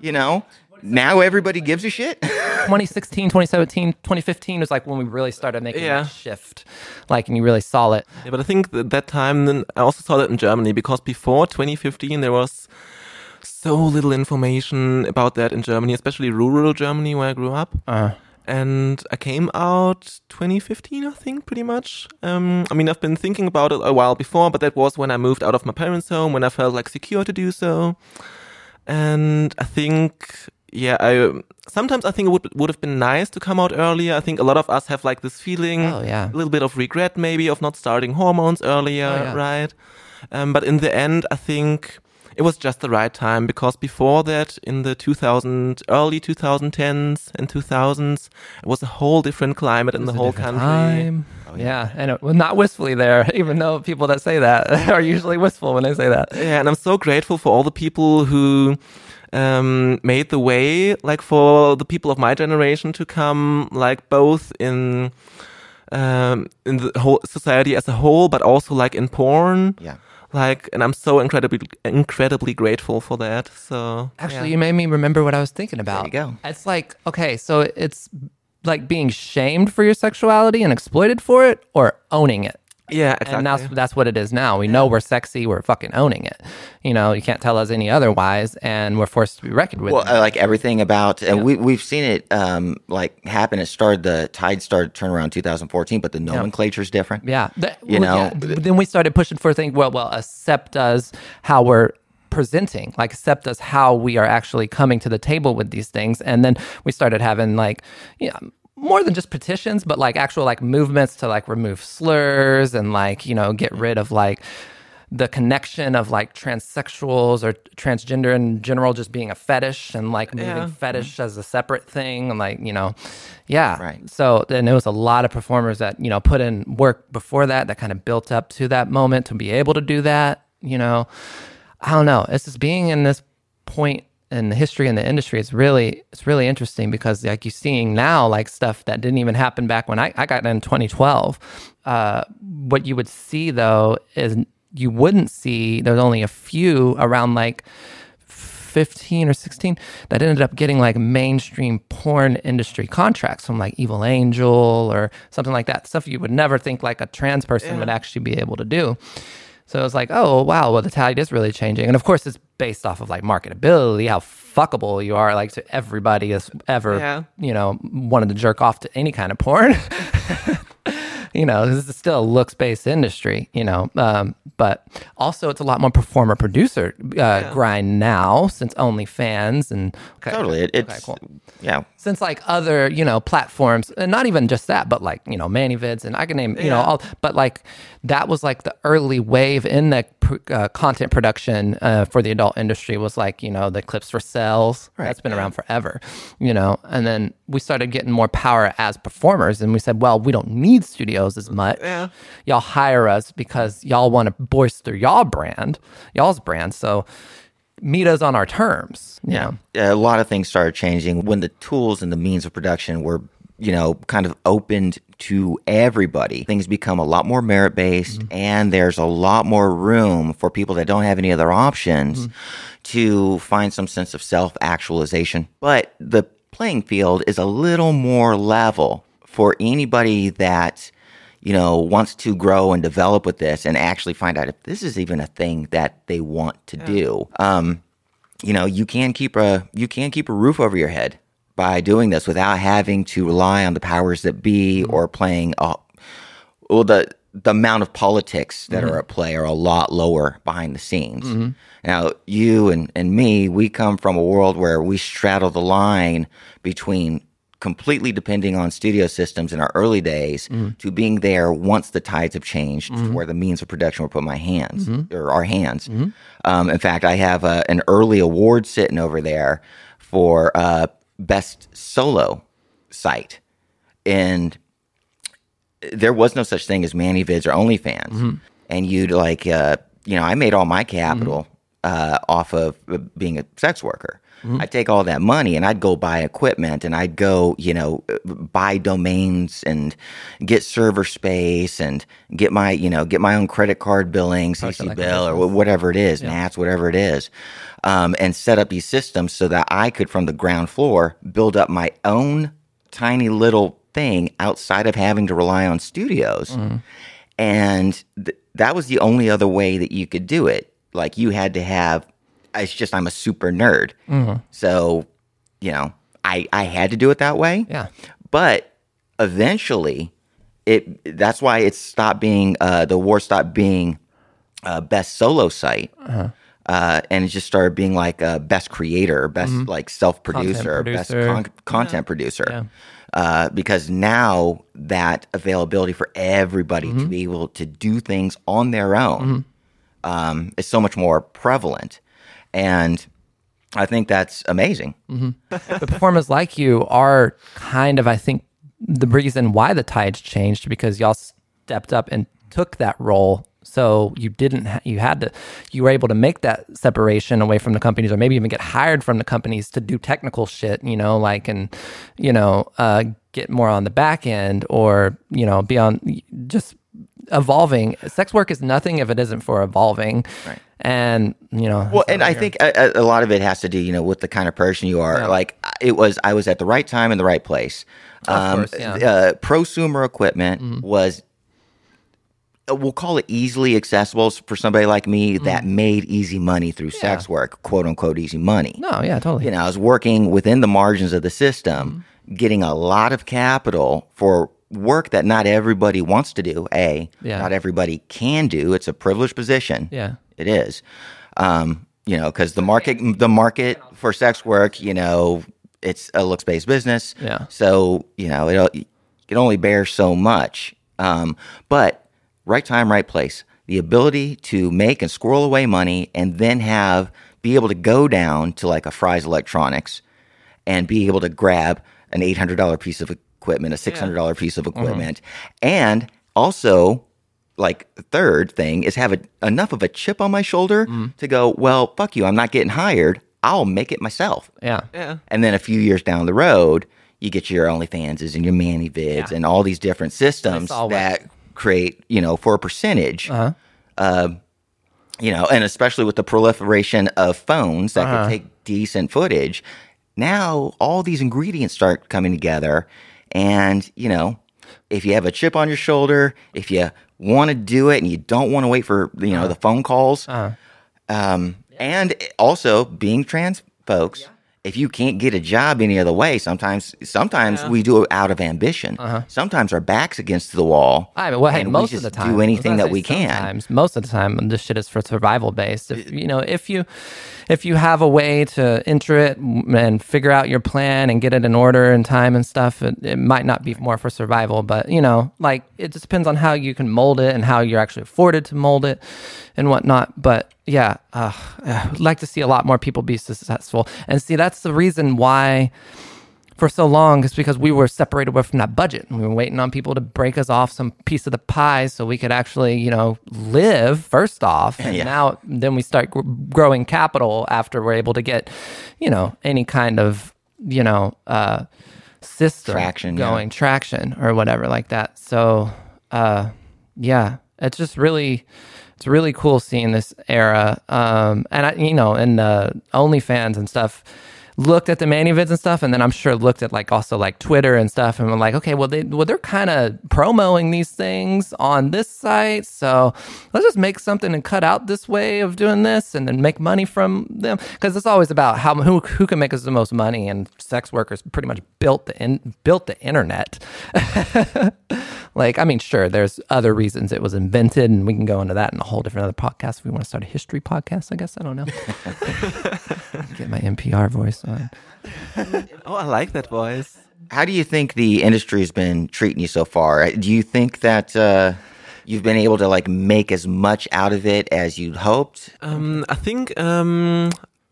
You know, now everybody gives a shit. 2016, 2017, 2015 was like when we really started making Yeah. that shift. Like, and you really saw it. Yeah, but I think that that time, then I also saw that in Germany because before 2015 there was so little information about that in Germany, especially rural Germany where I grew up. Uh, and I came out 2015, I think, pretty much. Um, I mean, I've been thinking about it a while before, but that was when I moved out of my parents' home, when I felt like secure to do so. And I think, yeah, I sometimes I think it would would have been nice to come out earlier. I think a lot of us have like this feeling, Oh, yeah. a little bit of regret maybe of not starting hormones earlier, Oh, yeah. right? Um, but in the end, I think it was just the right time because before that, in the 2000, early 2010s and 2000s, it was a whole different climate in the whole country. Time. yeah. and it, well, not wistfully there, even though people that say that are usually wistful when they say that. Yeah, and I'm so grateful for all the people who um, made the way, like for the people of my generation to come, like both in um, in the whole society as a whole, but also like in porn. Yeah. Like, and I'm so incredibly, incredibly grateful for that. So Actually, you made me remember what I was thinking about. There you go. It's like, okay, so it's like being shamed for your sexuality and exploited for it or owning it. Yeah, exactly. And that's that's what it is now. We know we're sexy. We're fucking owning it. You know, you can't tell us any otherwise, and we're forced to be reckoned with. Well, I like everything about, and we we've seen it um like happen. It started the tide started turn around 2014, but the nomenclature's different. yeah, Th- you well, know, yeah. Then we started pushing for things. Well, well, accept us how we're presenting, like accept us how we are actually coming to the table with these things, and then we started having like, yeah. More than just petitions, but like actual like movements to like remove slurs and like, you know, get rid of like the connection of like transsexuals or transgender in general just being a fetish and like moving Yeah. fetish as a separate thing and like you know yeah Right. so then there was a lot of performers that you know put in work before that that kind of built up to that moment to be able to do that you know i don't know it's just being in this point in the history in the industry it's really it's really interesting because like you're seeing now like stuff that didn't even happen back when i, I got in 2012 uh, what you would see though is you wouldn't see there's only a few around like 15 or 16 that ended up getting like mainstream porn industry contracts from like Evil Angel or something like that. Stuff you would never think like a trans person would actually be able to do. So it was like, oh wow, well the tide is really changing, and of course it's based off of like marketability, how fuckable you are, like to everybody that's ever, Yeah. you know, wanted to jerk off to any kind of porn. you know, this is still a looks based industry, you know, um, but also it's a lot more performer producer uh, grind now since OnlyFans and okay, Totally. It, it's okay, cool. yeah. Since like other, you know, platforms, and not even just that, but like, you know, ManyVids and I can name, you know, all, but like that was like the early wave in the uh, content production uh, for the adult industry was like, you know, the clips for sales. Right. That's been around forever, you know, and then we started getting more power as performers and we said, well, we don't need studios as much. Yeah. Y'all hire us because y'all want to bolster y'all brand, y'all's brand. So meet us on our terms. You know? a lot of things started changing when the tools and the means of production were you know kind of opened to everybody. Things become a lot more merit based and there's a lot more room for people that don't have any other options to find some sense of self actualization but the playing field is a little more level for anybody that you know wants to grow and develop with this and actually find out if this is even a thing that they want to do. Um you know you can keep a you can keep a roof over your head by doing this without having to rely on the powers that be mm-hmm. or playing a, well the the amount of politics that mm-hmm. are at play are a lot lower behind the scenes. Mm-hmm. Now, you and, and me, we come from a world where we straddle the line between completely depending on studio systems in our early days to being there once the tides have changed to where the means of production were put in my hands or our hands. Um, in fact, I have a, an early award sitting over there for uh, best solo site. And there was no such thing as ManyVids or OnlyFans. And you'd like, uh, you know, I made all my capital uh, off of being a sex worker. I'd take all that money and I'd go buy equipment and I'd go, you know, buy domains and get server space and get my, you know, get my own credit card billing, CC like bill or whatever it is, NATS, whatever it is, um, and set up these systems so that I could, from the ground floor, build up my own tiny little thing outside of having to rely on studios. And th- that was the only other way that you could do it. Like you had to have, it's just, I'm a super nerd. So, you know, I, I had to do it that way. Yeah. But eventually, it that's why it stopped being uh, the war stopped being uh, best solo site, Uh-huh. uh, and it just started being like uh, best creator, best like self producer, best con- content producer. Yeah. Uh, because now that availability for everybody Mm-hmm. to be able to do things on their own um, is so much more prevalent, and I think that's amazing. The performers like you are kind of, I think, the reason why the tides changed because y'all stepped up and took that role. So you didn't, ha- you had to, you were able to make that separation away from the companies, or maybe even get hired from the companies to do technical shit, you know, like and you know, uh, get more on the back end, or you know, be on just evolving. Sex work is nothing if it isn't for evolving, Right. and you know, Well, and I think a, a lot of it has to do, you know, with the kind of person you are. Like it was, I was at the right time in the right place. Um, course, yeah. uh, prosumer equipment was, uh, we'll call it easily accessible for somebody like me that made easy money through sex work, quote unquote, easy money. no, yeah, totally, You know, I was working within the margins of the system, getting a lot of capital for work that not everybody wants to do. A, Yeah. not everybody can do. It's a privileged position. yeah. It is. Um, you know, because the market, the market for sex work, you know, it's a looks based business. Yeah. So you know, it it only bears so much. Um, but right time, right place. The ability to make and squirrel away money, and then have be able to go down to like a Fry's Electronics, and be able to grab an eight hundred dollar piece of equipment, a six hundred dollar piece of equipment, and also like third thing is have a, enough of a chip on my shoulder to go, well, fuck you, I'm not getting hired. I'll make it myself. Yeah. Yeah. And then a few years down the road, you get your OnlyFanses and your ManyVids and all these different systems all that create, you know, for a percentage. Uh-huh. Uh, you know, and especially with the proliferation of phones that Uh-huh. can take decent footage, now all these ingredients start coming together. And, you know, if you have a chip on your shoulder, if you want to do it and you don't want to wait for, you know, the phone calls, um, and also being trans folks, if you can't get a job any other way, sometimes sometimes we do it out of ambition. Uh-huh. Sometimes our backs against the wall. I mean, well, hey, and we most of the time, do anything that we say can. Sometimes, most of the time, this shit is for survival based. If you know, if you if you have a way to enter it and figure out your plan and get it in order and time and stuff, it, it might not be more for survival. But you know, like it just depends on how you can mold it and how you're actually afforded to mold it and whatnot. But yeah, uh, I'd like to see a lot more people be successful. And see, that's the reason why for so long is because we were separated away from that budget. We were waiting on people to break us off some piece of the pie so we could actually, you know, live first off. And Yeah. now then we start gr- growing capital after we're able to get, you know, any kind of, you know, uh, system Traction, yeah. going, traction or whatever like that. So, uh, yeah, it's just really, it's really cool seeing this era. Um, and I, you know, and uh, OnlyFans and stuff looked at the ManyVids and stuff, and then I'm sure looked at like also like Twitter and stuff, and were like, okay, well they well they're kind of promoting these things on this site, so let's just make something and cut out this way of doing this, and then make money from them because it's always about how who who can make us the most money, and sex workers pretty much built the in, built the internet. like, I mean, sure, there's other reasons it was invented, and we can go into that in a whole different other podcast if we want to start a history podcast. I guess I don't know. Get my NPR voice on. Oh, I like that voice. How do you think the industry has been treating you so far? Do you think that uh, you've been able to like make as much out of it as you'd hoped? Um, I think um,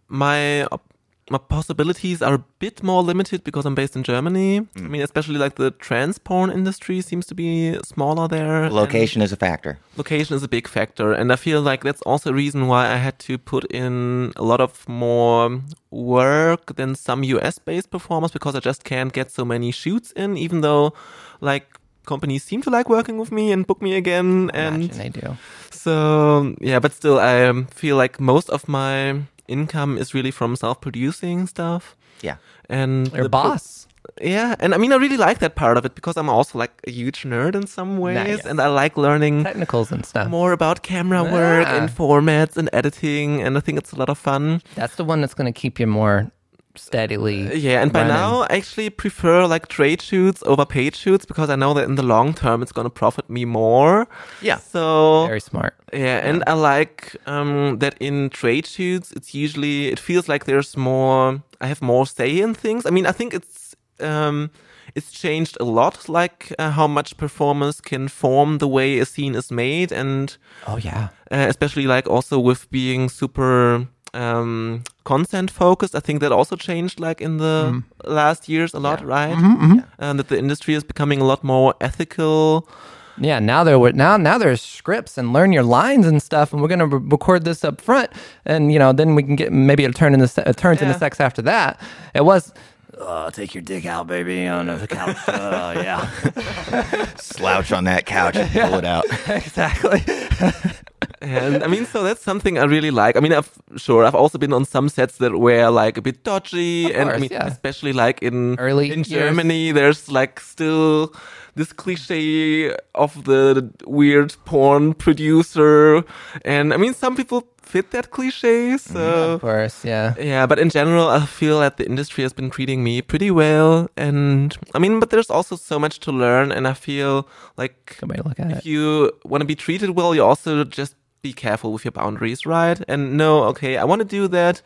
my op- my possibilities are a bit more limited because I'm based in Germany. I mean, especially like the trans porn industry seems to be smaller there. Location is a factor. location is a big factor, and I feel like that's also a reason why I had to put in a lot of more work than some US-based performers because I just can't get so many shoots in, even though like companies seem to like working with me and book me again and they do. so yeah, but still, I um, feel like most of my income is really from self-producing stuff. Yeah. And Your the pro- boss. yeah, and I mean, I really like that part of it because I'm also like a huge nerd in some ways, Nice. and I like learning Technicals and stuff. more about camera work Yeah. and formats and editing, and I think it's a lot of fun. That's the one that's going to keep you more steadily. Yeah, and by running. now I actually prefer like trade shoots over paid shoots because I know that in the long term it's going to profit me more. Yeah. So Very smart. Yeah, and I like um, that in trade shoots, it's usually it feels like there's more. I have more say in things. I mean, I think it's um, it's changed a lot, like uh, how much performers can form the way a scene is made, and Oh yeah. uh, especially like also with being super um, consent focused. I think that also changed like in the last years a lot, right? Um, that the industry is becoming a lot more ethical. Yeah, now there were now now there's scripts and learn your lines and stuff, and we're gonna re- record this up front, and you know then we can get maybe it'll turn into se- it turns into sex after that. It was. Oh, take your dick out, baby, on the couch. Oh, yeah, Slouch on that couch and pull it out. exactly. And I mean, so that's something I really like. I mean, I've sure I've also been on some sets that were like a bit dodgy, and I mean, yeah. especially like in Early in years. Germany, there's like still this cliche of the weird porn producer, and I mean, some people fit that cliche, so. Mm-hmm, of course, yeah. Yeah, but in general, I feel that the industry has been treating me pretty well. And I mean, but there's also so much to learn. And I feel like Good way to look at if it. you want to be treated well, you also just be careful with your boundaries, right? And know, okay, I want to do that.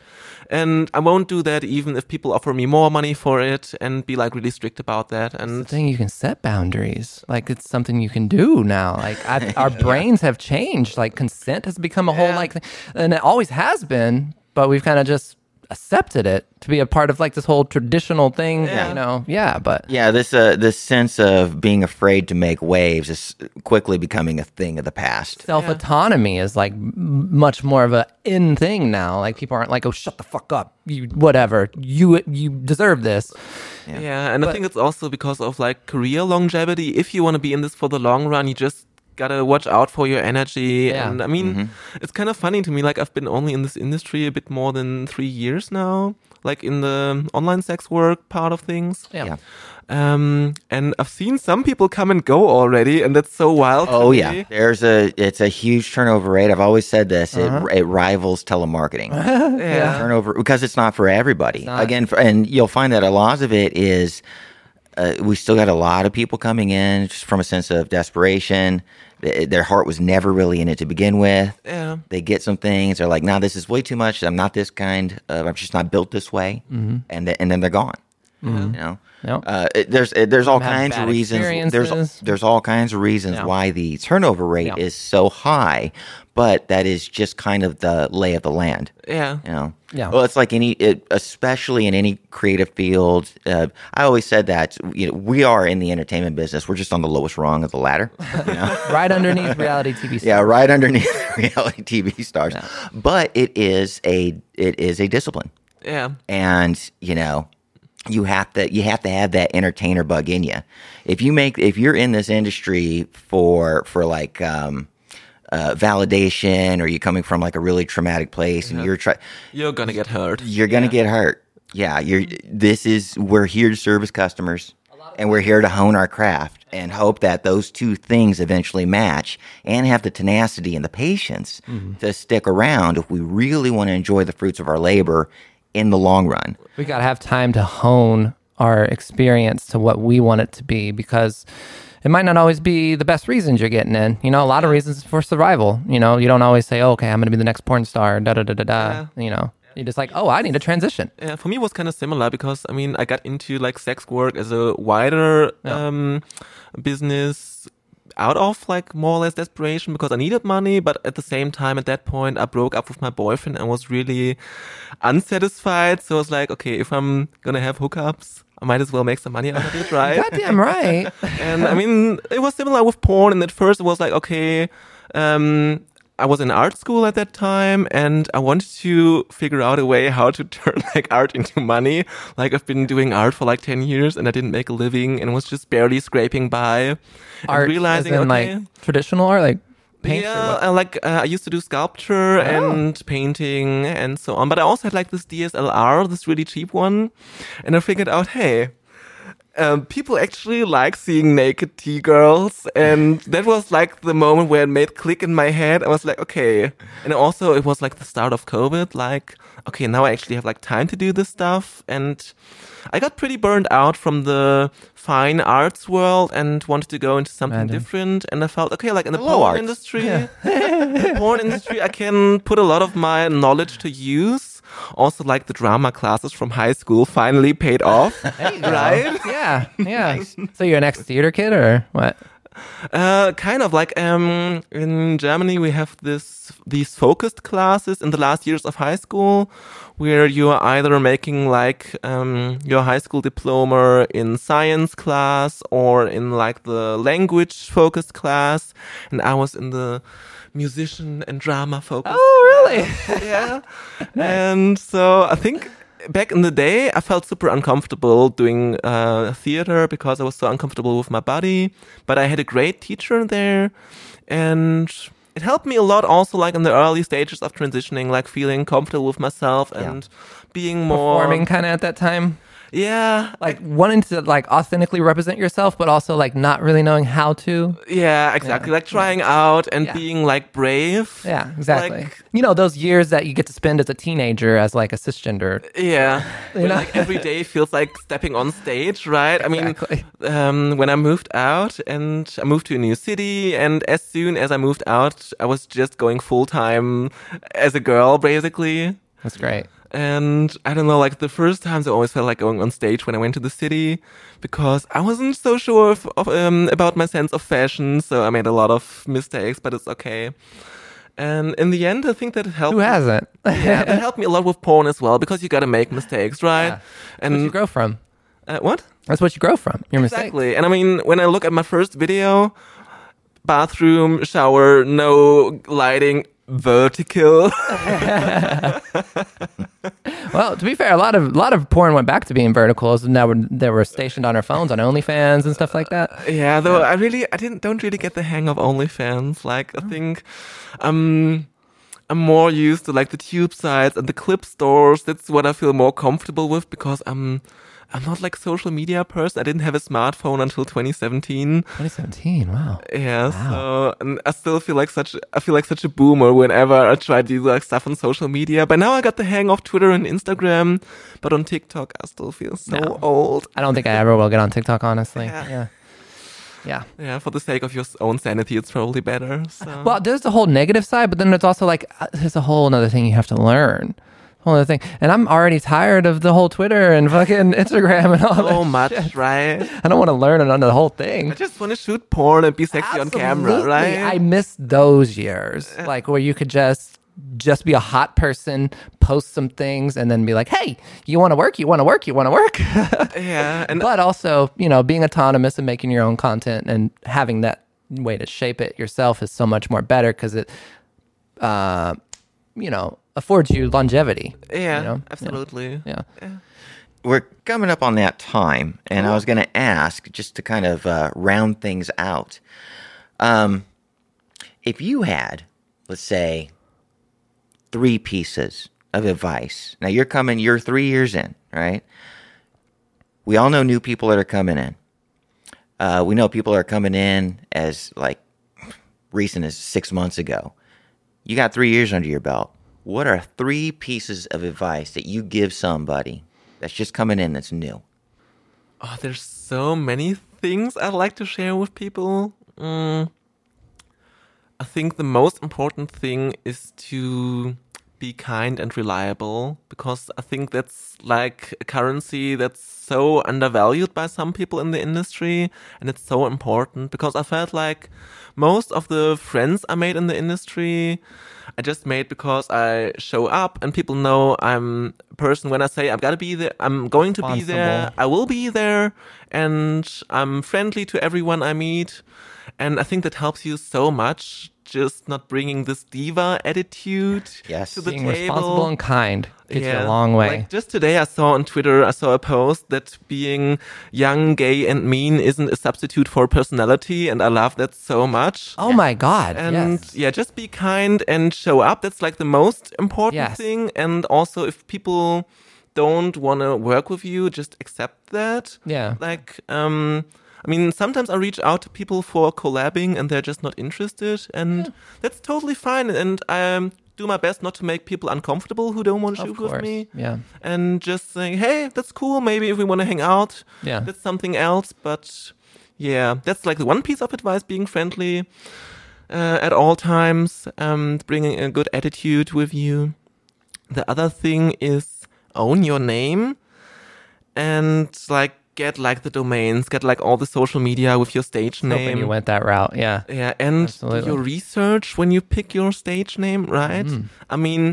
And I won't do that even if people offer me more money for it and be like really strict about that. And the And thing you can set boundaries like it's something you can do now like I, our brains have changed like consent has become a whole like thing and it always has been but we've kind of just accepted it to be a part of like this whole traditional thing Yeah. you know yeah but Yeah, this uh, this sense of being afraid to make waves is quickly becoming a thing of the past. self autonomy is like m- much more of a in thing now like people aren't like oh shut the fuck up you whatever you you deserve this yeah, and I think it's also because of like career longevity. If you want to be in this for the long run, you just gotta watch out for your energy. Yeah. And I mean, it's kind of funny to me. Like I've been only in this industry a bit more than three years now, like in the online sex work part of things. yeah, Yeah. Um, and I've seen some people come and go already, and that's so wild. to Oh me. yeah, there's a it's a huge turnover rate. I've always said this. It, it rivals telemarketing. yeah. turnover because it's not for everybody. not. Again, for, and you'll find that a lot of it is uh, we still got a lot of people coming in just from a sense of desperation. Th- Their heart was never really in it to begin with. Yeah. They get some things. They're like, "Nah, this is way too much. I'm not this kind. Of, I'm just not built this way." Mm-hmm. And th- and then they're gone. You know, Yep. uh, it, there's it, there's all Have kinds of reasons. There's there's all kinds of reasons Yeah. why the turnover rate Yeah. is so high, but that is just kind of the lay of the land. Yeah. You know, Yeah. Well, it's like any, it, especially in any creative field. Uh, I always said that you know we are in the entertainment business. We're just on the lowest rung of the ladder. You know? right underneath reality TV. Stars. Yeah, right underneath reality TV stars. But it is a it is a discipline, Yeah. and you know you have to you have to have that entertainer bug in you. If you make if you're in this industry for for like. um uh, validation, or you're coming from like a really traumatic place, and you're trying, You're gonna get hurt. you're gonna Yeah. get hurt. Yeah, you're. This is we're here to service customers, and we're here to hone our craft and hope that those two things eventually match, and have the tenacity and the patience to stick around if we really want to enjoy the fruits of our labor in the long run. we got to have time to hone our experience to what we want it to be because it might not always be the best reasons you're getting in. You know, a lot of reasons for survival. You know, you don't always say, oh, okay, I'm going to be the next porn star, da da da da da. You know, you're just like, oh, I need a transition. Yeah, for me it was kind of similar because I mean I got into like sex work as a wider um, business out of like more or less desperation because I needed money, but at the same time at that point I broke up with my boyfriend and was really unsatisfied. So I was like, okay, if I'm gonna have hookups, I might as well make some money out of it, right? Goddamn right. and I mean, it was similar with porn. And at first, it was like, okay, um, I was in art school at that time, and I wanted to figure out a way how to turn like art into money. Like I've been doing art for like ten years, and I didn't make a living, and was just barely scraping by. And art, realizing, as in, okay, like traditional art, like paint. or yeah, what? uh, like uh, I used to do sculpture and painting and so on, but I also had like this DSLR, this really cheap one, and I figured out, hey, um, people actually like seeing naked T girls, and that was like the moment where it made click in my head. I was like, okay, and also it was like the start of COVID. Like, okay, now I actually have like time to do this stuff, and I got pretty burned out from the fine arts world and wanted to go into something Imagine. different. And I felt okay, like in the Hello, porn arts. industry, the porn industry, I can put a lot of my knowledge to use. Also, like the drama classes from high school finally paid off, right? Yeah, yeah. So you're an ex theater kid or what? Uh, kind of like um in Germany we have this these focused classes in the last years of high school where you are either making like um your high school diploma in science class or in like the language focused class and I was in the musician and drama focused Oh, really? yeah. And so I think back in the day, I felt super uncomfortable doing uh, theater because I was so uncomfortable with my body. But I had a great teacher there, and it helped me a lot. Also, like in the early stages of transitioning, like feeling comfortable with myself and being more Performing kind of at that time. Yeah, like wanting to like authentically represent yourself, but also like not really knowing how to. yeah, exactly. Like trying out and Yeah. being like brave. Yeah, exactly. Like- you know those years that you get to spend as a teenager as like a cisgender. Yeah, Where, know? like every day feels like stepping on stage, right? I mean, um, when I moved out and I moved to a new city, and as soon as I moved out, I was just going full time as a girl, basically. That's great. And I don't know, like the first times I always felt like going on stage when I went to the city because I wasn't so sure of, of, um, about my sense of fashion. So I made a lot of mistakes, but it's okay. And in the end, I think that it helped. Who hasn't? yeah, that helped me a lot with porn as well because you got to make mistakes, right? Yeah. That's what you grow from. uh, what? That's what you grow from. Your mistakes. Exactly. And I mean, when I look at my first video, bathroom, shower, no lighting, vertical. Well, to be fair, a lot of a lot of porn went back to being verticals, and now were, they were stationed on our phones on OnlyFans and stuff like that. yeah, though I really, I didn't, don't really get the hang of OnlyFans. Like, I think, um, I'm more used to like the tube sites and the clip stores. That's what I feel more comfortable with because I'm, I'm not like social media person. I didn't have a smartphone until 2017. 2017. Wow. Yeah, wow. so and I still feel like such I feel like such a boomer whenever I try to do like stuff on social media. But now I got the hang of Twitter and Instagram, but on TikTok I still feel so No. old. I don't think I ever will get on TikTok. Honestly. Yeah. Yeah. Yeah. Yeah, for the sake of your own sanity, it's probably better. So Well, there's the whole negative side, but then there's also like uh, there's a whole another thing you have to learn. Whole other thing. And I'm already tired of the whole Twitter and fucking Instagram and all So that. much, right? I don't want to learn it on the whole thing. I just want to shoot porn and be sexy on camera, right? I miss those years, like where you could just just be a hot person, post some things, and then be like, "Hey, you want to work? You want to work? You want to work?" yeah, and but also, you know, being autonomous and making your own content and having that way to shape it yourself is so much more better because it, uh, you know, affords you longevity. yeah, you know? absolutely. Yeah. We're coming up on that time, and I was going to ask just to kind of uh, round things out. Um, if you had, let's say, three pieces of advice. Now you're coming, you're three years in, right? We all know new people that are coming in. Uh, we know people are coming in as like recent as six months ago. You got three years under your belt. What are three pieces of advice that you give somebody that's just coming in that's new? Oh, there's so many things I'd like to share with people. Mm. I think the most important thing is to be kind and reliable because I think that's like a currency that's so undervalued by some people in the industry and it's so important because I felt like most of the friends I made in the industry I just made because I show up and people know I'm a person when I say I'm gonna be there I'm going to be there I will be there and I'm friendly to everyone I meet. And I think that helps you so much, just not bringing this diva attitude Yes. to the Being table. responsible and kind gets you a long way. Like just today, I saw on Twitter, I saw a post that being young, gay, and mean isn't a substitute for personality, and I love that so much. oh my god! And yes. yeah, just be kind and show up. That's like the most important Yes. thing. And also, if people don't want to work with you, just accept that. Yeah. Like, um, I mean, sometimes I reach out to people for collabing and they're just not interested, and that's totally fine. And I um, do my best not to make people uncomfortable who don't want to Of shoot with me. Yeah. And just saying, hey, that's cool. Maybe if we want to hang out, Yeah. that's something else. But yeah, that's like the one piece of advice: being friendly uh, at all times, um, bringing a good attitude with you. The other thing is own your name and like get like the domains, get like all the social media with your stage name. you went that route. Yeah. Yeah, and Absolutely. your research when you pick your stage name, right? Mm-hmm. I mean,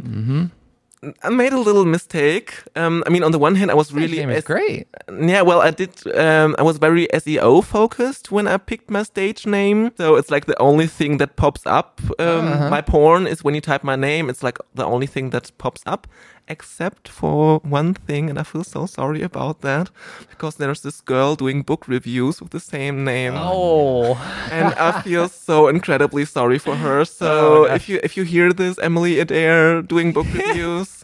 I made a little mistake. Um, I mean, on the one hand, I was really Name is S- great. yeah, well, I did. Um, I was very SEO focused when I picked my stage name. So it's like the only thing that pops up. Um, Uh-huh. My porn is when you type my name. It's like the only thing that pops up, except for one thing, and I feel so sorry about that because there's this girl doing book reviews with the same name Oh. and I feel so incredibly sorry for her. Oh, So if you if you hear this, Emily Adaire doing book reviews,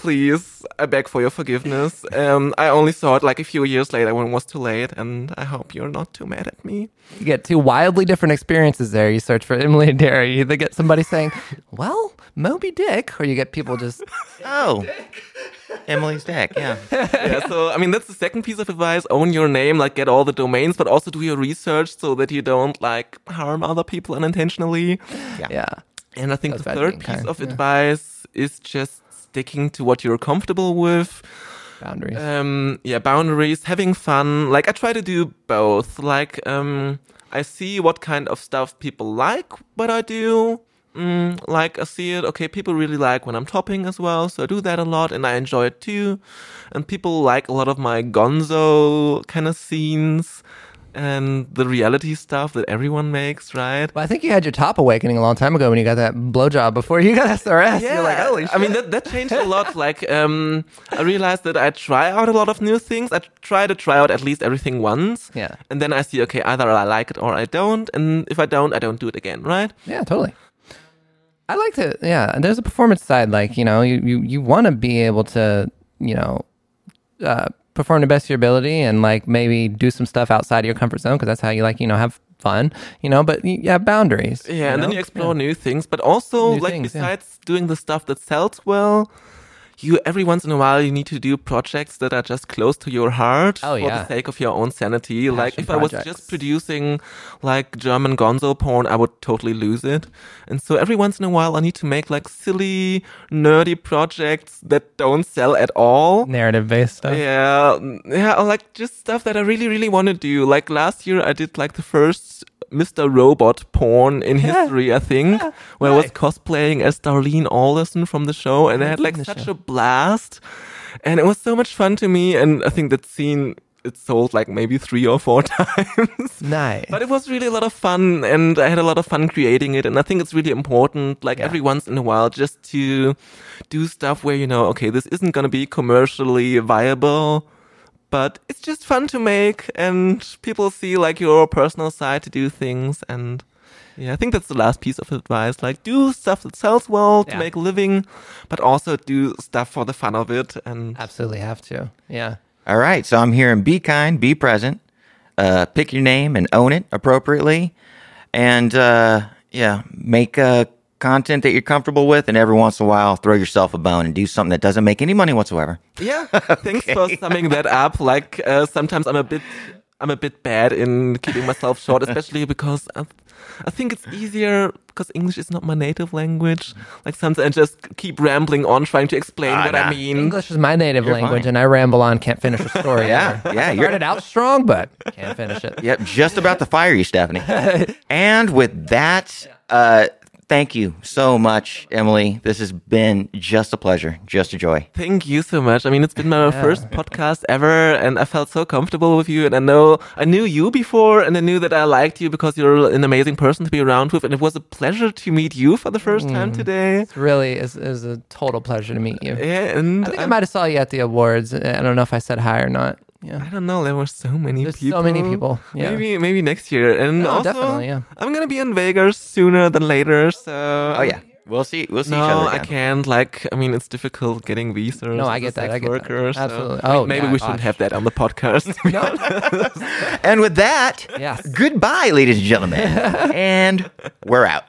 please, I beg for your forgiveness. Um, I only saw it like a few years later when it was too late, and I hope you're not too mad at me. You get two wildly different experiences there. You search for Emily Adaire. You either get somebody saying, "Well, Moby Dick," or you get people just Oh, Emily's deck. Yeah. yeah, so I mean that's the second piece of advice: own your name, like get all the domains, but also do your research so that you don't like harm other people unintentionally. yeah. And I think That's the third being piece kind, of yeah. advice is just sticking to what you're comfortable with. Boundaries. um yeah boundaries having fun. Like i try to do both. Like um i see what kind of stuff people like what i do. Mm, like i see it okay people really like when i'm topping as well so i do that a lot and i enjoy it too. And people like a lot of my gonzo kind of scenes and the reality stuff that everyone makes right Well, I think you had your top awakening a long time ago when you got that blowjob before you got SRS. You're like, holy shit. I mean, that, that changed a lot. Like, um, I realized that I try out a lot of new things. I try to try out at least everything once. Yeah. And then I see, okay, either I like it or I don't. And if I don't, I don't do it again, right? Yeah, totally. I like to, yeah. and There's a performance side, like you know, you you, you want to be able to, you know, uh, perform the best of your ability, and like maybe do some stuff outside of your comfort zone because that's how you like, you know, have fun, you know. But you have boundaries. Yeah. and then you explore new things. But also, New like, things, yeah. besides doing the stuff that sells well, you every once in a while you need to do projects that are just close to your heart Oh, for yeah. the sake of your own sanity. like Passion if I was just producing like German gonzo porn, I would totally lose it. And so every once in a while I need to make like silly, nerdy projects that don't sell at all. Narrative based stuff. Yeah, yeah, like just stuff that I really, really want to do. Like last year, I did like the first Mr. Robot porn in history, I think, where I was cosplaying as Darlene Alderson from the show, and I had like such show. a blast, and it was so much fun to me. And I think that scene it sold like maybe three or four times. Nice. But it was really a lot of fun, and I had a lot of fun creating it. And I think it's really important, like Yeah. every once in a while, just to do stuff where you know, okay, this isn't going to be commercially viable, but it's just fun to make, and people see like your personal side to do things. And yeah, I think that's the last piece of advice: like do stuff that sells well to Yeah. make a living, but also do stuff for the fun of it. And Absolutely have to. Yeah. All right, so I'm hearing be kind, be present, uh, pick your name and own it appropriately, and uh, yeah, make uh, content that you're comfortable with, and every once in a while throw yourself a bone and do something that doesn't make any money whatsoever. Yeah, thanks for summing that up. Like uh, sometimes I'm a bit, I'm a bit bad in keeping myself short, especially because I, I think it's easier because English is not my native language. Like sometimes I just keep rambling on trying to explain Ah, what nah. I mean. English is my native You're language, fine. and I ramble on, can't finish a story. Yeah, ever. yeah, you're- Started out strong, but can't finish it. Yep, just about to fire you, Stephanie. and with that, uh, thank you so much, Emily. This has been just a pleasure, just a joy. Thank you so much. I mean, it's been my first podcast ever, and I felt so comfortable with you. And I know I knew you before, and I knew that I liked you because you're an amazing person to be around with. And it was a pleasure to meet you for the first time mm. today. It really is, is a total pleasure to meet you. Yeah, and I think I, I'm- might have saw you at the awards. I don't know if I said hi or not. Yeah. I don't know. There were so many There's people. so many people, yeah. Maybe maybe next year. And No, also, definitely, yeah. I'm gonna be in Vegas sooner than later. So Oh yeah, we'll see. We'll see each No, other. I can't. Like, I mean, it's difficult getting visas. No, I get that, I get that. worker, so Absolutely. Oh, maybe yeah, we shouldn't gosh. have that on the podcast. And with that, Yes. goodbye, ladies and gentlemen. and we're out.